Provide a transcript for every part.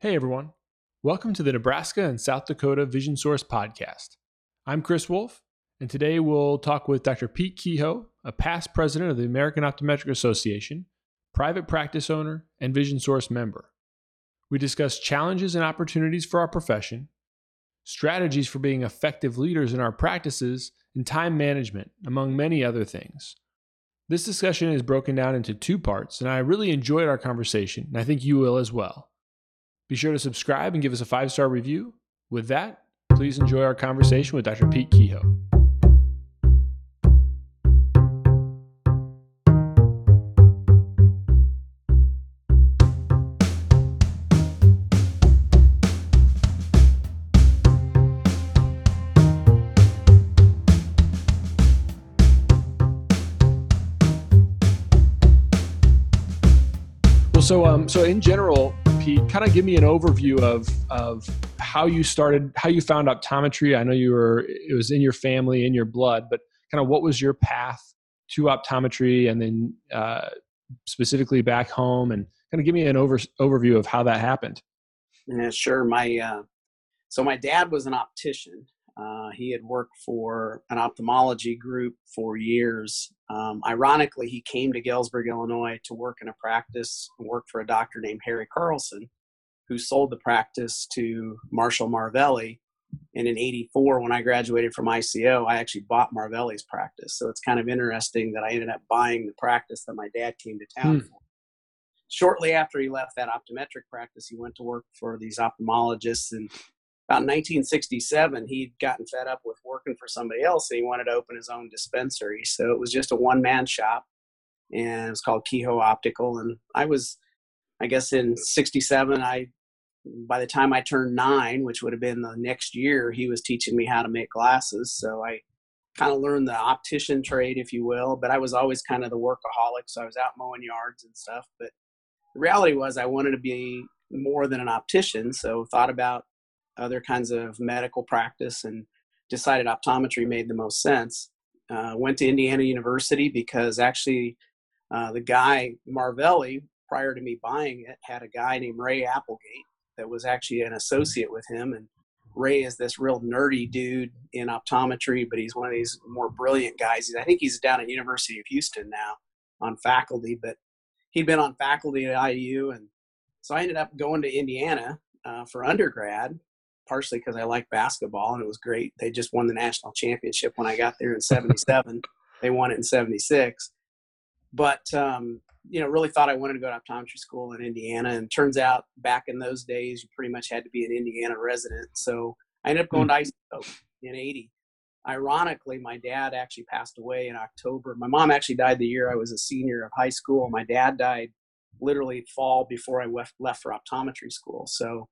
Hey everyone, welcome to the Nebraska and South Dakota Vision Source podcast. I'm Chris Wolf, and today we'll talk with Dr. Pete Kehoe, a past president of the American Optometric Association, private practice owner, and Vision Source member. We discuss challenges and opportunities for our profession, strategies for being effective leaders in our practices, and time management, among many other things. This discussion is broken down into two parts, and I really enjoyed our conversation, and I think you will as well. Be sure to subscribe and give us a five star review. With that, please enjoy our conversation with Dr. Pete Kehoe. Well, so um, so in general, Kind of give me an overview of of how you started, how you found optometry. I know you were it was in your family, in your blood, but kind of what was your path to optometry, and then uh, specifically back home, and kind of give me an over, overview of how that happened. Yeah, sure. My uh, so my dad was an optician. Uh, he had worked for an ophthalmology group for years. Um, ironically, he came to Galesburg, Illinois to work in a practice and work for a doctor named Harry Carlson, who sold the practice to Marshall Marvelli. And in 84, when I graduated from ICO, I actually bought Marvelli's practice. So it's kind of interesting that I ended up buying the practice that my dad came to town hmm. for. Shortly after he left that optometric practice, he went to work for these ophthalmologists and about 1967, he'd gotten fed up with working for somebody else and he wanted to open his own dispensary. So it was just a one man shop and it was called Kehoe Optical. And I was, I guess, in 67, I, by the time I turned nine, which would have been the next year, he was teaching me how to make glasses. So I kind of learned the optician trade, if you will. But I was always kind of the workaholic. So I was out mowing yards and stuff. But the reality was I wanted to be more than an optician. So thought about other kinds of medical practice and decided optometry made the most sense. Uh, went to Indiana University because actually uh, the guy Marvelli, prior to me buying it, had a guy named Ray Applegate that was actually an associate with him. And Ray is this real nerdy dude in optometry, but he's one of these more brilliant guys. I think he's down at University of Houston now on faculty, but he'd been on faculty at IU. And so I ended up going to Indiana uh, for undergrad partially because I like basketball and it was great. They just won the national championship when I got there in 77. they won it in 76. But, um, you know, really thought I wanted to go to optometry school in Indiana. And turns out back in those days, you pretty much had to be an Indiana resident. So I ended up going mm-hmm. to ICO in 80. Ironically, my dad actually passed away in October. My mom actually died the year I was a senior of high school. My dad died literally fall before I left, left for optometry school. So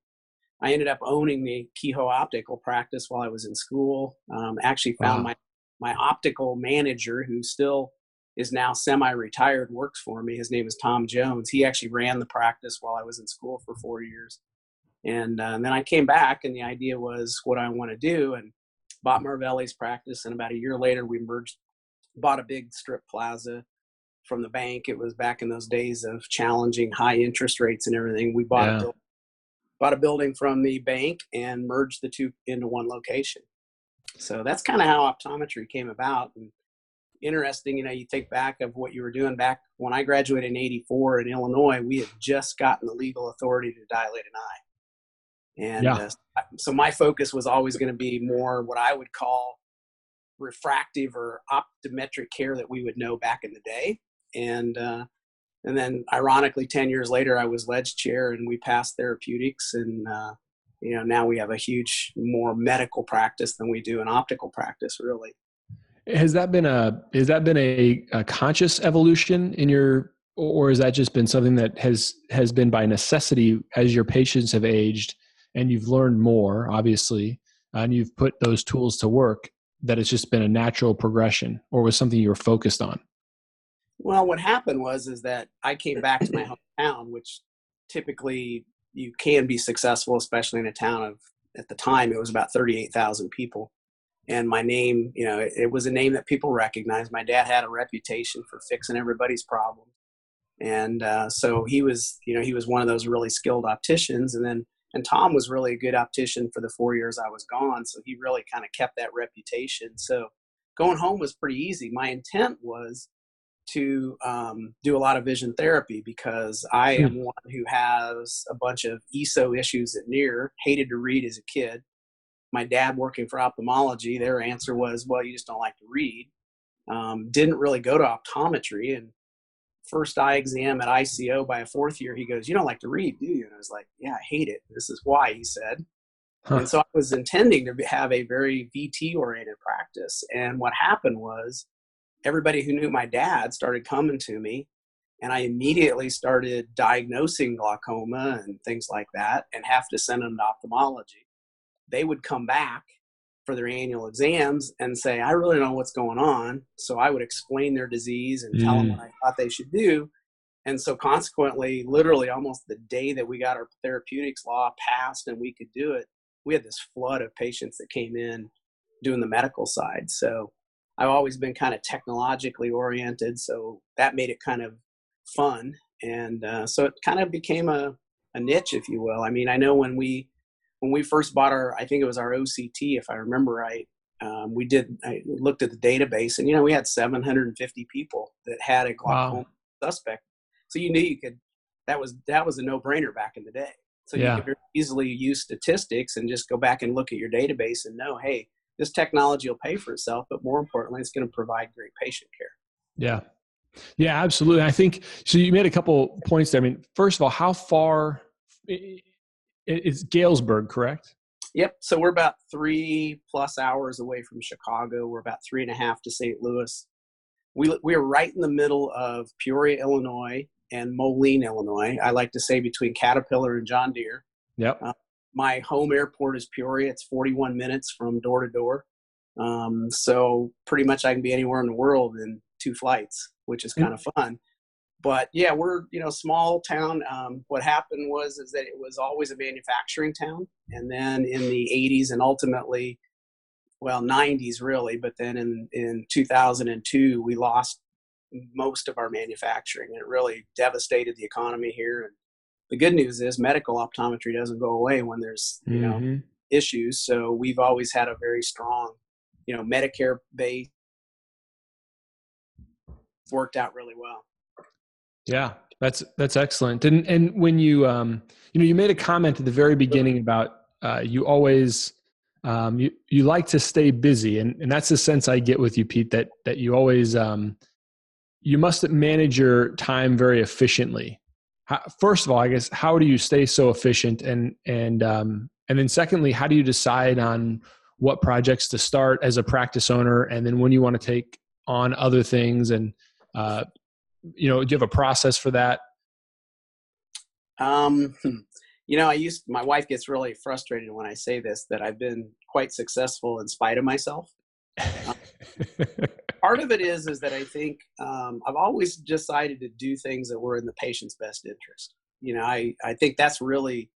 I ended up owning the Kehoe optical practice while I was in school. Um, actually found wow. my, my optical manager who still is now semi-retired works for me. His name is Tom Jones. He actually ran the practice while I was in school for four years. And, uh, and then I came back and the idea was what I want to do and bought Marvelli's practice. And about a year later, we merged, bought a big strip plaza from the bank. It was back in those days of challenging high interest rates and everything. We bought yeah. a bought a building from the bank and merged the two into one location. So that's kind of how optometry came about. And interesting, you know, you think back of what you were doing back when I graduated in 84 in Illinois, we had just gotten the legal authority to dilate an eye. And yeah. uh, so my focus was always going to be more what I would call refractive or optometric care that we would know back in the day. And uh, and then ironically 10 years later i was ledge chair and we passed therapeutics and uh, you know now we have a huge more medical practice than we do an optical practice really. Has that been a has that been a, a conscious evolution in your or has that just been something that has has been by necessity as your patients have aged and you've learned more obviously and you've put those tools to work that it's just been a natural progression or was something you were focused on well, what happened was is that I came back to my hometown, which typically you can be successful, especially in a town of at the time it was about thirty eight thousand people, and my name, you know, it, it, was a name that people recognized. My dad had a reputation for fixing everybody's problems, and uh, so he was, you know, he was one of those really skilled opticians. And then And Tom was really a good optician for the four years I was gone, so he really kind of kept that reputation. So going home was pretty easy. My intent was to um, do a lot of vision therapy because I am hmm. one who has a bunch of ESO issues at near, hated to read as a kid. My dad working for ophthalmology, their answer was, well, you just don't like to read. Um, didn't really go to optometry. And first eye exam at ICO by a fourth year, he goes, you don't like to read, do you? And I was like, yeah, I hate it. This is why, he said. Huh. And so I was intending to have a very VT oriented practice. And what happened was everybody who knew my dad started coming to me and I immediately started diagnosing glaucoma and things like that and have to send them to ophthalmology. They would come back for their annual exams and say, I really don't know what's going on. So I would explain their disease and tell them mm. what I thought they should do. And so consequently, literally almost the day that we got our therapeutics law passed and we could do it, we had this flood of patients that came in doing the medical side. So I've always been kind of technologically oriented, so that made it kind of fun, and uh, so it kind of became a, a niche, if you will. I mean, I know when we when we first bought our, I think it was our OCT, if I remember right. Um, we did. I looked at the database, and you know, we had 750 people that had a glaucoma wow. suspect. So you knew you could. That was that was a no brainer back in the day. So yeah. you could easily use statistics and just go back and look at your database and know, hey, this technology will pay for itself, but more importantly, it's going to provide great patient care. Yeah. Yeah, absolutely. I think so. You made a couple points there. I mean, first of all, how far is Galesburg, correct? Yep. So we're about three plus hours away from Chicago. We're about three and a half to St. Louis. We we are right in the middle of Peoria, Illinois, and Moline, Illinois. I like to say between Caterpillar and John Deere. Yep. Uh, my home airport is Peoria. It's 41 minutes from door to door. Um, so pretty much I can be anywhere in the world in two flights, which is kind of fun. But yeah, we're you know small town. Um, what happened was is that it was always a manufacturing town, and then in the 80s and ultimately, well 90s really, but then in in 2002 we lost most of our manufacturing. It really devastated the economy here, and the good news is medical optometry doesn't go away when there's you mm-hmm. issues. So we've always had a very strong, you know, Medicare base. Worked out really well. Yeah, that's that's excellent. And and when you um you know you made a comment at the very beginning about uh, you always um, you you like to stay busy, and and that's the sense I get with you, Pete. That that you always um, you must manage your time very efficiently how, first of all, I guess how do you stay so efficient, and and um, and then secondly, how do you decide on what projects to start as a practice owner, and then when you want to take on other things, and uh, you know, do you have a process for that? Um, you know, I used my wife gets really frustrated when I say this that I've been quite successful in spite of myself. Um, part of it is is that I think um, I've always decided to do things that were in the patient's best interest. You know, I I think that's really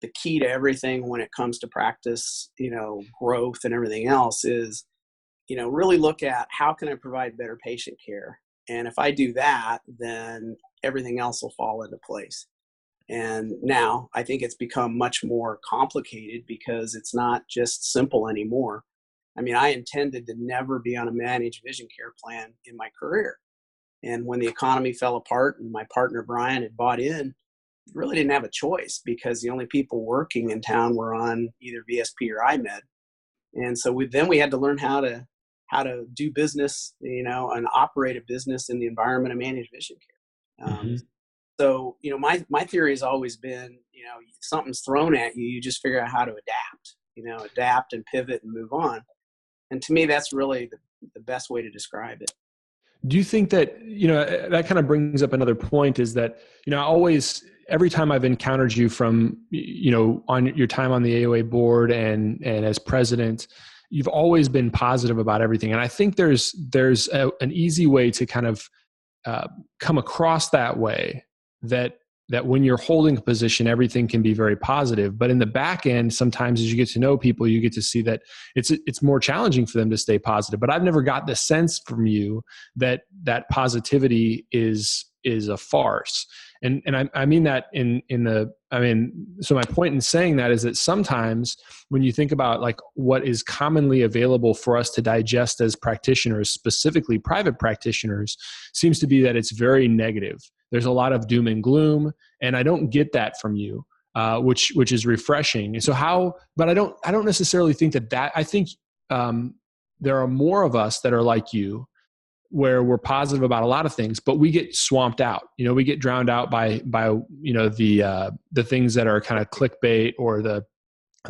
the key to everything when it comes to practice. You know, growth and everything else is, you know, really look at how can I provide better patient care, and if I do that, then everything else will fall into place. And now I think it's become much more complicated because it's not just simple anymore I mean, I intended to never be on a managed vision care plan in my career. And when the economy fell apart and my partner Brian had bought in, really didn't have a choice because the only people working in town were on either VSP or EyeMed. And so we, then we had to learn how to how to do business, you know, and operate a business in the environment of managed vision care. Um, mm-hmm. So, you know, my my theory has always been, you know, something's thrown at you, you just figure out how to adapt, you know, adapt and pivot and move on and to me that's really the, the best way to describe it. Do you think that you know that kind of brings up another point is that you know I always every time i've encountered you from you know on your time on the aoa board and and as president you've always been positive about everything. And i think there's there's a, an easy way to kind of uh, come across that way that that when you're holding a position everything can be very positive. But in the back end sometimes as you get to know people you get to see that it's it's more challenging for them to stay positive. But i've never got the sense from you that that positivity is is a farce and and I, I mean that in in the i mean so my point in saying that is that sometimes when you think about like what is commonly available for us to digest as practitioners specifically private practitioners seems to be that it's very negative. There's a lot of doom and gloom and i don't get that from you uh, which which is refreshing. And so how but i don't i don't necessarily think that that i think um, there are more of us that are like you where we're positive about a lot of things but we get swamped out. You know we get drowned out by by you know the uh the things that are kind of clickbait or the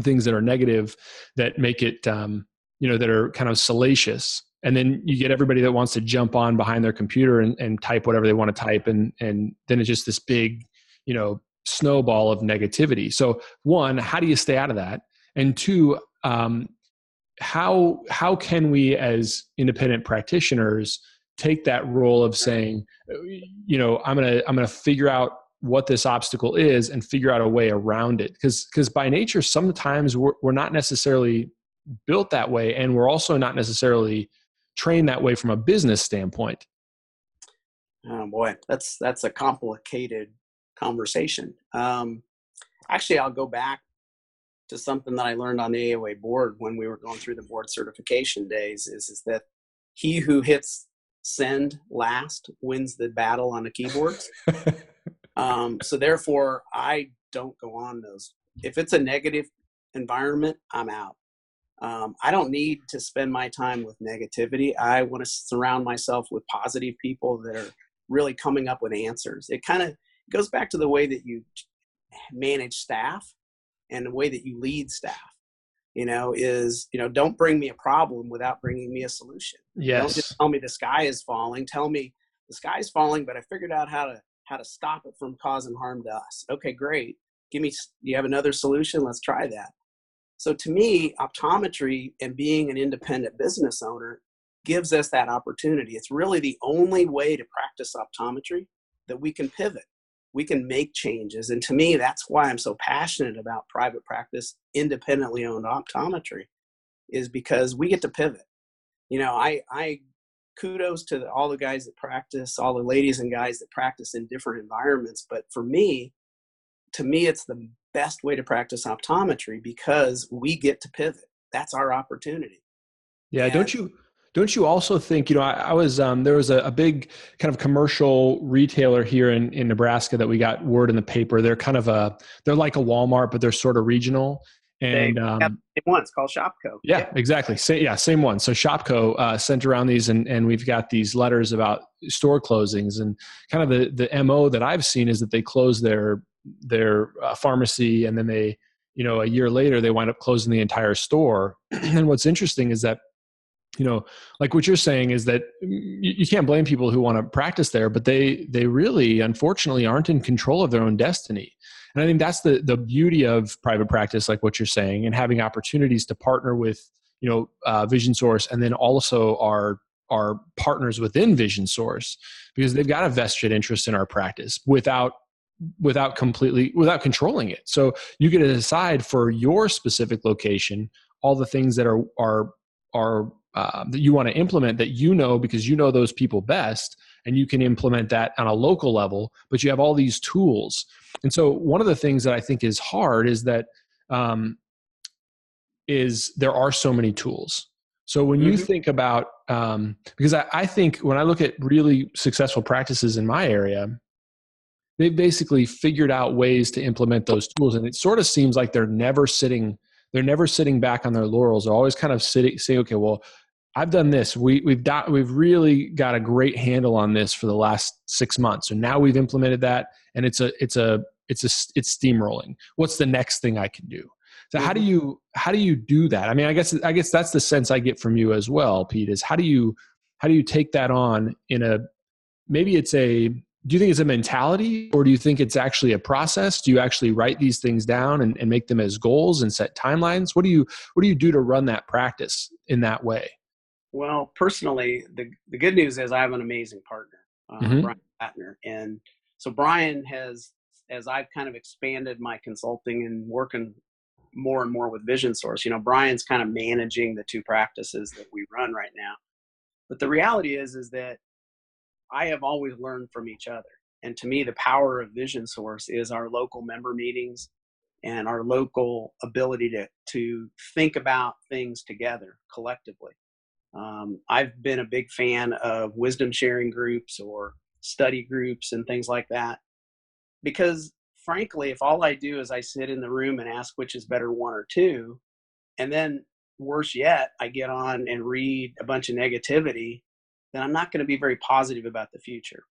things that are negative that make it um you know that are kind of salacious. And then you get everybody that wants to jump on behind their computer and, and type whatever they want to type and and then it's just this big you know snowball of negativity. So one how do you stay out of that? And two um how how can we as independent practitioners take that role of saying you know i'm going to i'm going to figure out what this obstacle is and figure out a way around it? Because because by nature sometimes we're, we're not necessarily built that way and we're also not necessarily trained that way from a business standpoint. Oh boy. That's that's a complicated conversation. Um actually i'll go back to something that i learned on the aoa board when we were going through the board certification days is is that he who hits send last wins the battle on the keyboards. um, so therefore, I don't go on those. If it's a negative environment, I'm out. Um, I don't need to spend my time with negativity. I want to surround myself with positive people that are really coming up with answers. It kind of goes back to the way that you manage staff and the way that you lead staff you know, is, you know, don't bring me a problem without bringing me a solution. Yes. Don't just tell me the sky is falling. Tell me the sky is falling, but I figured out how to how to stop it from causing harm to us. Okay, great. Give me you have another solution? Let's try that. So to me, optometry and being an independent business owner gives us that opportunity. It's really the only way to practice optometry that we can pivot we can make changes. And to me, that's why I'm so passionate about private practice, independently owned optometry, is because we get to pivot. You know, I, I kudos to the, all the guys that practice, all the ladies and guys that practice in different environments. But for me, to me, it's the best way to practice optometry because we get to pivot. That's our opportunity. Yeah, and, don't you don't you also think you know i, I was um, there was a, a, big kind of commercial retailer here in, in nebraska that we got word in the paper they're kind of a they're like a walmart but they're sort of regional and um, one. It's called ShopKo. Yeah, yeah. exactly. Same, yeah, same one. So ShopKo uh, sent around these, and, and we've got these letters about store closings, and kind of the the mo that I've seen is that they close their their uh, pharmacy, and then they, you know, a year later they wind up closing the entire store. and what's interesting is that you know like what you're saying is that you, can't blame people who want to practice there but they they really unfortunately aren't in control of their own destiny. And i think that's the the beauty of private practice like what you're saying and having opportunities to partner with you know uh, vision source and then also our our partners within vision source because they've got a vested interest in our practice without without completely without controlling it. So you get to decide for your specific location all the things that are are are uh, that you want to implement that you know because you know those people best and you can implement that on a local level but you have all these tools. And so one of the things that i think is hard is that um, is there are so many tools. So when you mm-hmm. think about um, because I, I think when i look at really successful practices in my area they've basically figured out ways to implement those tools and it sort of seems like they're never sitting they're never sitting back on their laurels. They're always kind of sitting saying okay well I've done this. We, we've got, we've really got a great handle on this for the last six months. So now we've implemented that, and it's a, it's a, it's a, it's steamrolling. What's the next thing I can do? So how do mm-hmm. you, how do you do that? I mean, I guess, I guess that's the sense I get from you as well, Pete. Is how do you, how do you take that on in a, maybe it's a, do you think it's a mentality or do you think it's actually a process do you actually write these things down and, and make them as goals and set timelines what do you what do you do to run that practice in that way well, personally, the, the good news is I have an amazing partner, uh, mm-hmm. Brian Patner. And so Brian has, as I've kind of expanded my consulting and working more and more with Vision Source, you know, Brian's kind of managing the two practices that we run right now. But the reality is, is that I have always learned from each other. And to me, the power of Vision Source is our local member meetings and our local ability to, to think about things together collectively. Um, I've been a big fan of wisdom sharing groups or study groups and things like that because frankly if all i do is i sit in the room and ask which is better one or two and then worse yet i get on and read a bunch of negativity then i'm not going to be very positive about the future.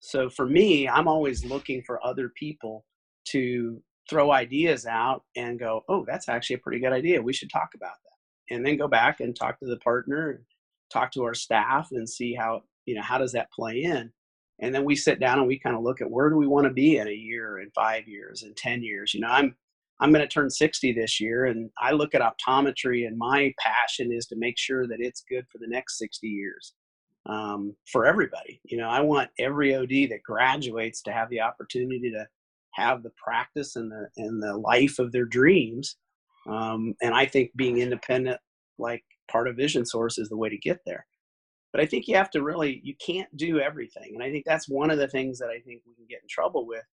So for me i'm always looking for other people to throw ideas out and go oh that's actually a pretty good idea. We should talk about that and then go back and talk to the partner and talk to our staff and see how you know how does that play in? And then we sit down and we kind of look at where do we want to be in a year in five years in 10 years? You know i'm i'm going to turn 60 this year and i look at optometry and my passion is to make sure that it's good for the next 60 years um, for everybody. You know i want every od that graduates to have the opportunity to have the practice and the and the life of their dreams um, and i think being independent like part of vision source is the way to get there but I think you have to really, you can't do everything. And I think that's one of the things that I think we can get in trouble with.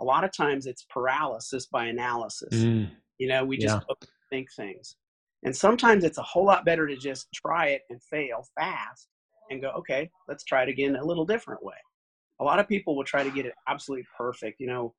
A lot of times it's paralysis by analysis. Mm. You know, we just yeah. think things. And sometimes it's a whole lot better to just try it and fail fast and go, okay, let's try it again a little different way. A lot of people will try to get it absolutely perfect. You know,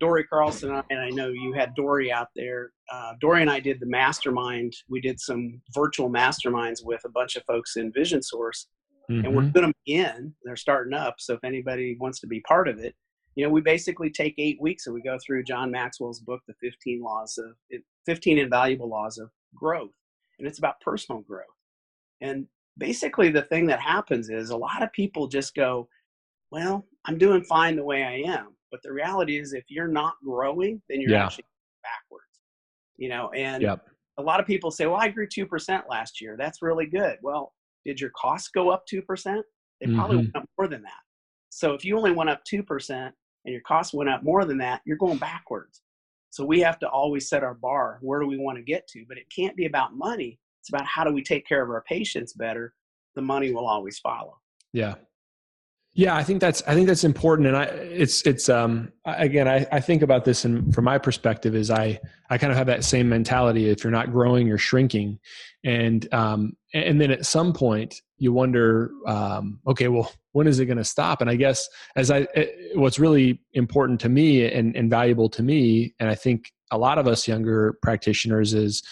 Dori Carlson, and I know you had Dori out there. Uh, Dori and I did the mastermind. We did some virtual masterminds with a bunch of folks in Vision Source, mm-hmm. and we're mm-hmm. doing them again. They're starting up. So if anybody wants to be part of it, you know, we basically take eight weeks and we go through John Maxwell's book, The 15 Laws of 15 Invaluable Laws of Growth, and it's about personal growth. And basically, the thing that happens is a lot of people just go, "Well, I'm doing fine the way I am." But the reality is, if you're not growing, then you're yeah. actually backwards. You know, and yep. a lot of people say, "Well, I grew two percent last year. That's really good." Well, did your costs go up 2%? They probably mm-hmm. went up more than that. So if you only went up 2% and your costs went up more than that, you're going backwards. So we have to always set our bar. Where do we want to get to? But it can't be about money. It's about how do we take care of our patients better. The money will always follow. Yeah. Yeah, I think that's I think that's important, and I it's it's um again I, I think about this and from my perspective is I I kind of have that same mentality. If you're not growing, you're shrinking, and um and then at some point you wonder um okay well when is it going to stop? And I guess as I eh, what's really important to me and and valuable to me, and I think a lot of us younger practitioners is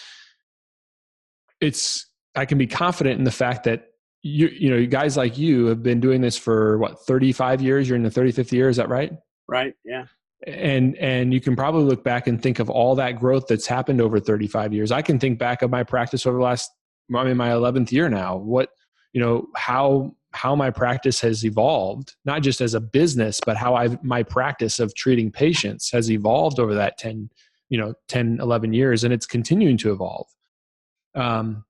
it's I can be confident in the fact that you you know guys like you have been doing this for what 35 years? You're in the 35th year is that right? Right yeah. And and you can probably look back and think of all that growth that's happened over 35 years. I can think back of my practice over the last i'm in my 11th year now. What you know how how my practice has evolved not just as a business but how i my practice of treating patients has evolved over that 10 you know 10 11 years and it's continuing to evolve. Um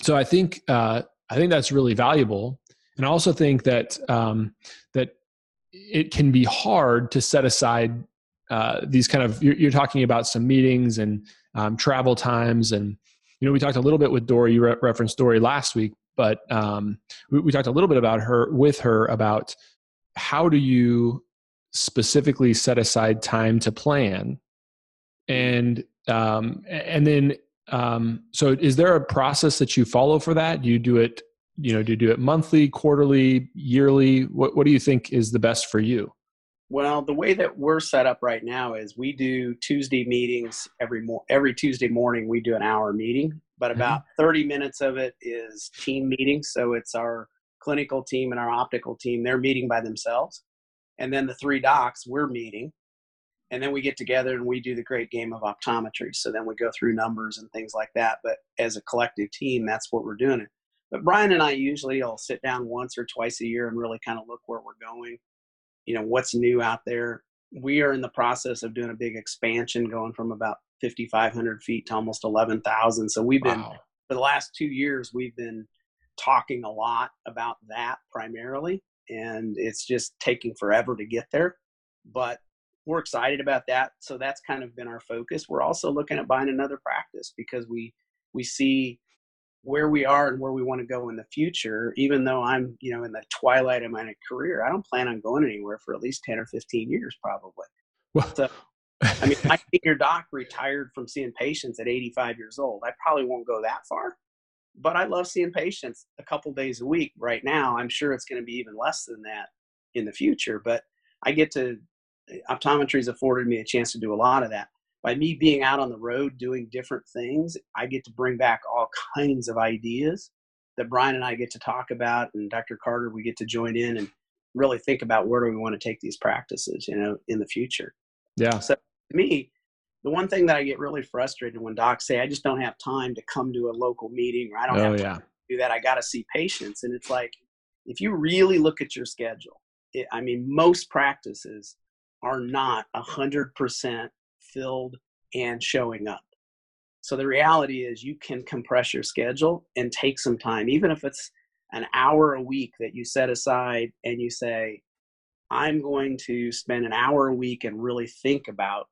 so i think uh I think that's really valuable. And I also think that um, that it can be hard to set aside uh, these kind of you're, you're, talking about some meetings and um, travel times and you know we talked a little bit with Dori you re- referenced Dori last week but um, we, we talked a little bit about her with her about how do you specifically set aside time to plan and um, and then um, so is there a process that you follow for that? Do you do it, you know, do you do it monthly, quarterly, yearly? What, what do you think is the best for you? Well, the way that we're set up right now is we do Tuesday meetings every mo- every Tuesday morning. We do an hour meeting, but mm-hmm. about mm-hmm. 30 minutes of it is team meetings. So it's our clinical team and our optical team. They're meeting by themselves, and then the three docs we're meeting and then we get together and we do the great game of optometry. So then we go through numbers and things like that. But as a collective team, that's what we're doing. But Brian and I usually will sit down once or twice a year and really kind of look where we're going. You know, what's new out there. We are in the process of doing a big expansion, going from about 5,500 feet to almost 11,000. So we've been, wow. for the last two years, we've been talking a lot about that primarily. And it's just taking forever to get there. But we're excited about that. So that's kind of been our focus. We're also looking at buying another practice because we we see where we are and where we want to go in the future, even though I'm, you know, in the twilight of my career, I don't plan on going anywhere for at least 10 or 15 years, probably. Well, so, I mean, my senior doc retired from seeing patients at 85 years old. I probably won't go that far, but I love seeing patients a couple days a week right now. I'm sure it's going to be even less than that in the future, but I get to, optometry has afforded me a chance to do a lot of that by me being out on the road doing different things, I get to bring back all kinds of ideas that Brian and I get to talk about, and Dr. Carter, we get to join in and really think about where do we want to take these practices, you know, in the future. Yeah. So to me, the one thing that I get really frustrated when docs say, I just don't have time to come to a local meeting or I don't oh, have time yeah. to do that. I got to see patients. And it's like, if you really look at your schedule, it, I mean, most practices are not a hundred percent filled and showing up. So the reality is you can compress your schedule and take some time, even if it's an hour a week that you set aside and you say, I'm going to spend an hour a week and really think about,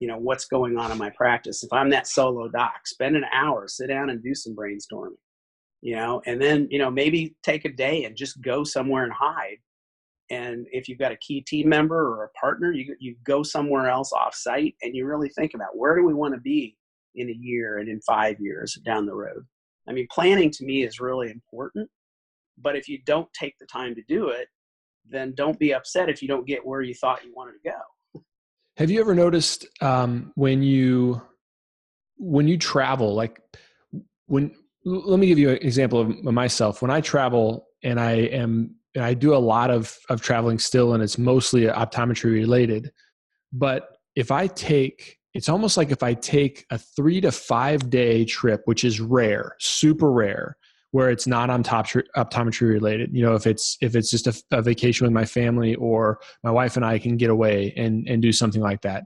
you know, what's going on in my practice. If I'm that solo doc, spend an hour, sit down and do some brainstorming, you know, and then, you know, maybe take a day and just go somewhere and hide and if you've got a key team member or a partner you, you go somewhere else off site and you really think about where do we want to be in a year and in five years down the road. I mean planning to me is really important but if you don't take the time to do it then don't be upset if you don't get where you thought you wanted to go. Have you ever noticed um, when you when you travel like when let me give you an example of myself. When i travel and i am I do a lot of of traveling still, and it's mostly optometry related. But if I take, it's almost like if I take a three to five day trip, which is rare, super rare, where it's not optometry related. You know, if it's if it's just a, a vacation with my family or my wife and I can get away and and do something like that.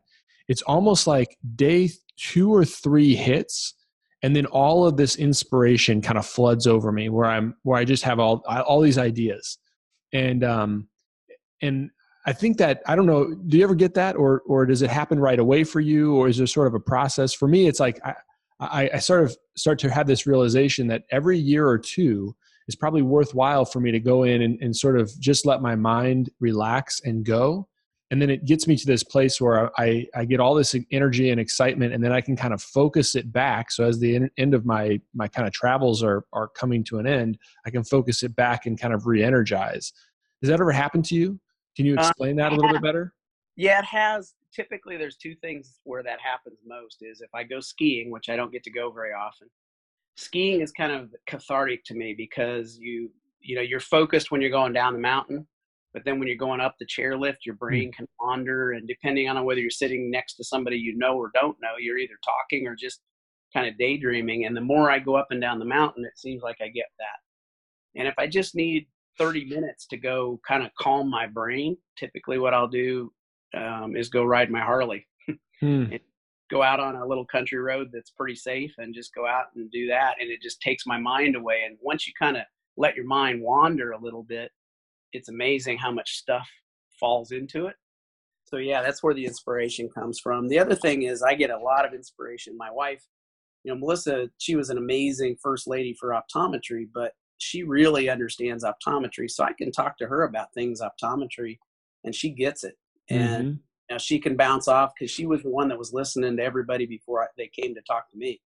It's almost like day two or three hits and then all of this inspiration kind of floods over me where i'm where i just have all all these ideas and um and i think that i don't know do you ever get that? Or or does it happen right away for you? Or is there sort of a process? For me it's like i i, I sort of start to have this realization that every year or two is probably worthwhile for me to go in and, and sort of just let my mind relax and go and then it gets me to this place where I, I get all this energy and excitement and then i can kind of focus it back. So as the end of my my kind of travels are are coming to an end i can focus it back and kind of re-energize. Has that ever happened to you? Can you uh, explain that a little bit better? Yeah it has. Typically there's two things where that happens most is if i go skiing which i don't get to go very often. Skiing is kind of cathartic to me because you you know you're focused when you're going down the mountain but then when you're going up the chairlift, your hmm. brain can wander, and depending on whether you're sitting next to somebody you know or don't know, you're either talking or just kind of daydreaming. And the more I go up and down the mountain, it seems like I get that. And if I just need 30 minutes to go kind of calm my brain, typically what I'll do um, is go ride my Harley. hmm. go out on a little country road that's pretty safe and just go out and do that. And it just takes my mind away. And once you kind of let your mind wander a little bit, it's amazing how much stuff falls into it. So yeah, that's where the inspiration comes from. The other thing is I get a lot of inspiration. My wife, you know, Melissa, she was an amazing first lady for optometry, but she really understands optometry. So I can talk to her about things optometry and she gets it. And mm-hmm. know, she can bounce off because she was the one that was listening to everybody before I, they came to talk to me.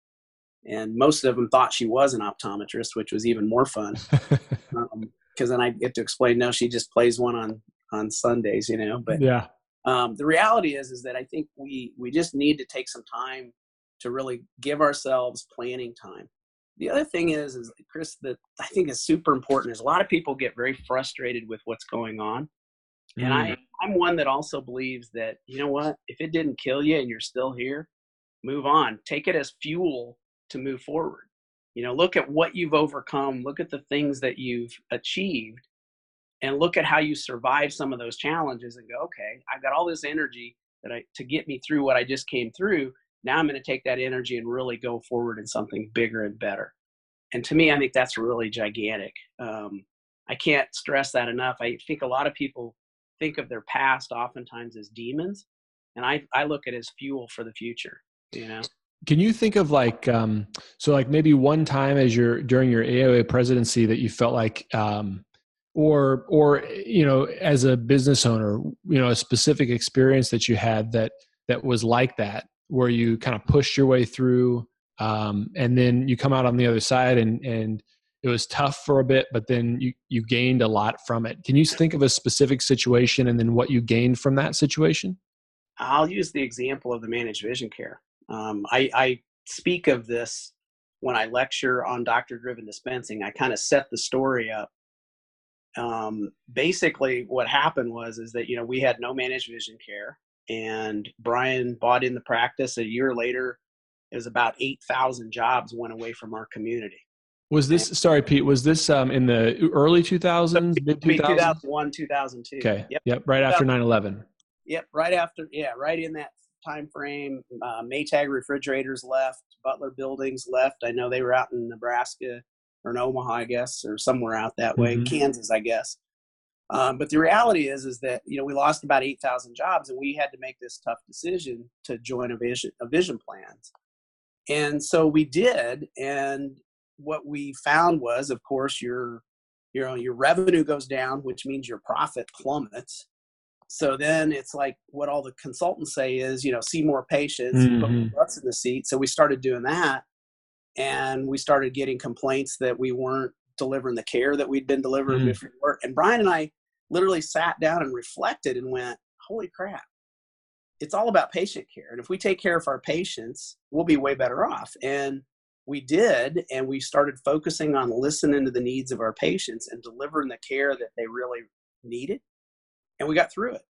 And most of them thought she was an optometrist, which was even more fun. um, because then I get to explain. No, she just plays one on on Sundays, you know. But yeah, um, the reality is is that I think we we just need to take some time to really give ourselves planning time. The other thing is is Chris that I think is super important is a lot of people get very frustrated with what's going on. And mm. I, I'm one that also believes that, you know what, if it didn't kill you and you're still here, move on. Take it as fuel to move forward you know look at what you've overcome look at the things that you've achieved and look at how you survive some of those challenges and go okay i've got all this energy that i to get me through what i just came through. Now i'm going to take that energy and really go forward in something bigger and better. And to me i think that's really gigantic. Um, i can't stress that enough. I think a lot of people think of their past oftentimes as demons and i, I look at it as fuel for the future you know can you think of like um, so like maybe one time as your during your AOA presidency that you felt like um, or or you know as a business owner you know a specific experience that you had that that was like that where you kind of pushed your way through um, and then you come out on the other side and and it was tough for a bit but then you you gained a lot from it. Can you think of a specific situation and then what you gained from that situation? I'll use the example of the managed vision care um, I, I speak of this when i lecture on doctor driven dispensing i kind of set the story up. Um, basically what happened was is that you know we had no managed vision care and brian bought in the practice a year later. It was about 8000 jobs went away from our community. Was this and, sorry pete was this um, in the early 2000s mid 2001 2002 okay. Yep, yep right after 9-11 yep right after yeah right in that time frame uh, maytag refrigerators left butler buildings left i know they were out in nebraska or in Omaha, I guess, or somewhere out that way, mm-hmm. Kansas, I guess. Um, but the reality is, is that you know we lost about eight thousand jobs, and we had to make this tough decision to join a vision, a vision plans. And so we did, and what we found was, of course, your you know your revenue goes down, which means your profit plummets. So then it's like what all the consultants say is, you know, see more patients, mm-hmm. put butts in the seat. So we started doing that and we started getting complaints that we weren't delivering the care that we'd been delivering mm. before. And Brian and I literally sat down and reflected and went, "Holy crap! It's all about patient care, and if we take care of our patients, we'll be way better off." And we did, and we started focusing on listening to the needs of our patients and delivering the care that they really needed, and we got through it.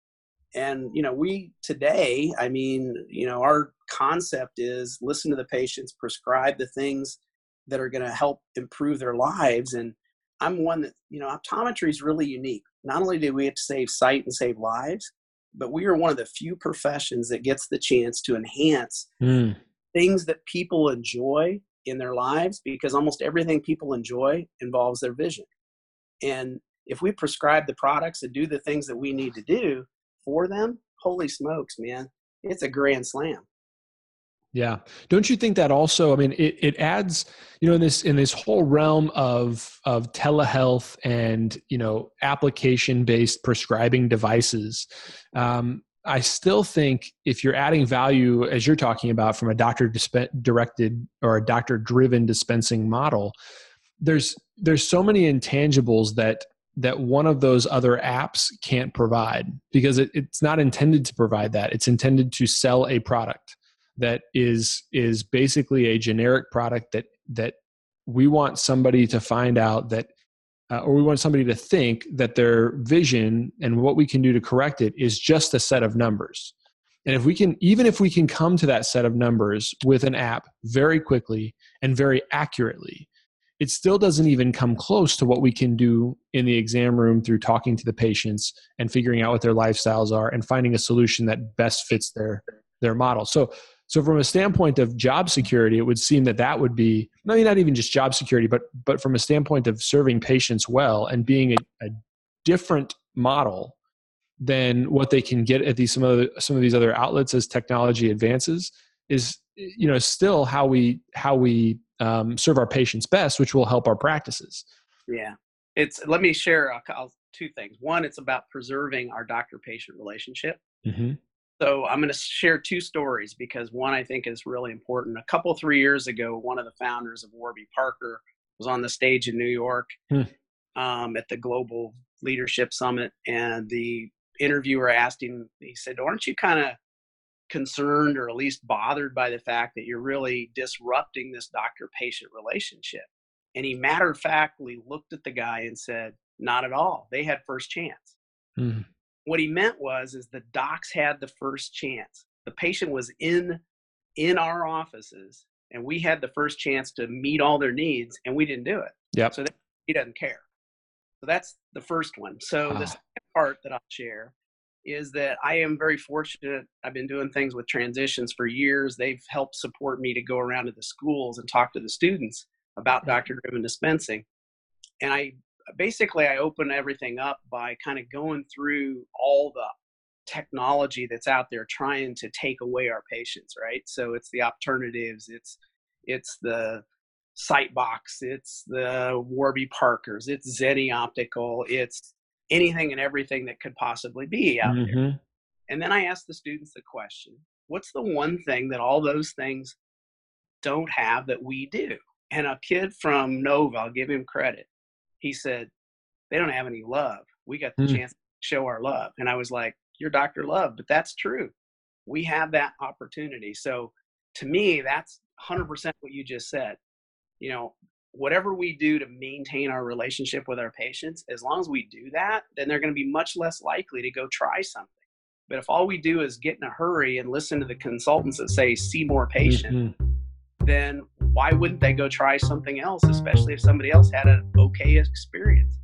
And you know we today i mean you know our concept is listen to the patients prescribe the things that are going to help improve their lives and i'm one that you know optometry is really unique. Not only do we have to save sight and save lives but we are one of the few professions that gets the chance to enhance mm. things that people enjoy in their lives because almost everything people enjoy involves their vision. And if we prescribe the products and do the things that we need to do for them, holy smokes, man, it's a grand slam. Yeah. Don't you think that also, I mean, it, it adds, you know, in this, in this whole realm of, of telehealth and, you know, application based prescribing devices, um, I still think if you're adding value, as you're talking about from a doctor disp- directed or a doctor driven dispensing model, there's, there's so many intangibles that that one of those other apps can't provide because it, it's not intended to provide that. It's intended to sell a product that is is basically a generic product that that we want somebody to find out that uh, or we want somebody to think that their vision and what we can do to correct it is just a set of numbers. And if we can even if we can come to that set of numbers with an app very quickly and very accurately it still doesn't even come close to what we can do in the exam room through talking to the patients and figuring out what their lifestyles are and finding a solution that best fits their their model. So so from a standpoint of job security it would seem that that would be maybe not even just job security but but from a standpoint of serving patients well and being a, a different model than what they can get at these some of the, some of these other outlets as technology advances is you know still how we how we um, serve our patients best, which will help our practices. Yeah, it's. Let me share two things. One, it's about preserving our doctor-patient relationship. Mm-hmm. So I'm going to share two stories because one I think is really important. A couple three years ago, one of the founders of Warby Parker was on the stage in New York hmm. um, at the Global Leadership Summit, and the interviewer asked him. He said, "Aren't you kind of concerned or at least bothered by the fact that you're really disrupting this doctor patient relationship. And he matter of factly looked at the guy and said, Not at all. They had first chance. Mm-hmm. What he meant was is the docs had the first chance. The patient was in in our offices and we had the first chance to meet all their needs and we didn't do it. Yep. So he doesn't care. So that's the first one. So ah. the second part that I'll share is that I am very fortunate. I've been doing things with transitions for years. They've helped support me to go around to the schools and talk to the students about doctor driven dispensing. And I basically I open everything up by kind of going through all the technology that's out there trying to take away our patients, right? So it's the alternatives, it's it's the Sightbox, it's the Warby Parkers, it's Zenni Optical, it's anything and everything that could possibly be out mm-hmm. there. And then I asked the students the question what's the one thing that all those things don't have that we do? And a kid from Nova, I'll give him credit, he said, they don't have any love. We got the mm. chance to show our love. And I was like, you're Dr. Love, but that's true. We have that opportunity. So to me, that's 100% what you just said. You know, whatever we do to maintain our relationship with our patients, as long as we do that, then they're going to be much less likely to go try something. But if all we do is get in a hurry and listen to the consultants that say, see more patients, mm-hmm. then why wouldn't they go try something else, especially if somebody else had an okay experience?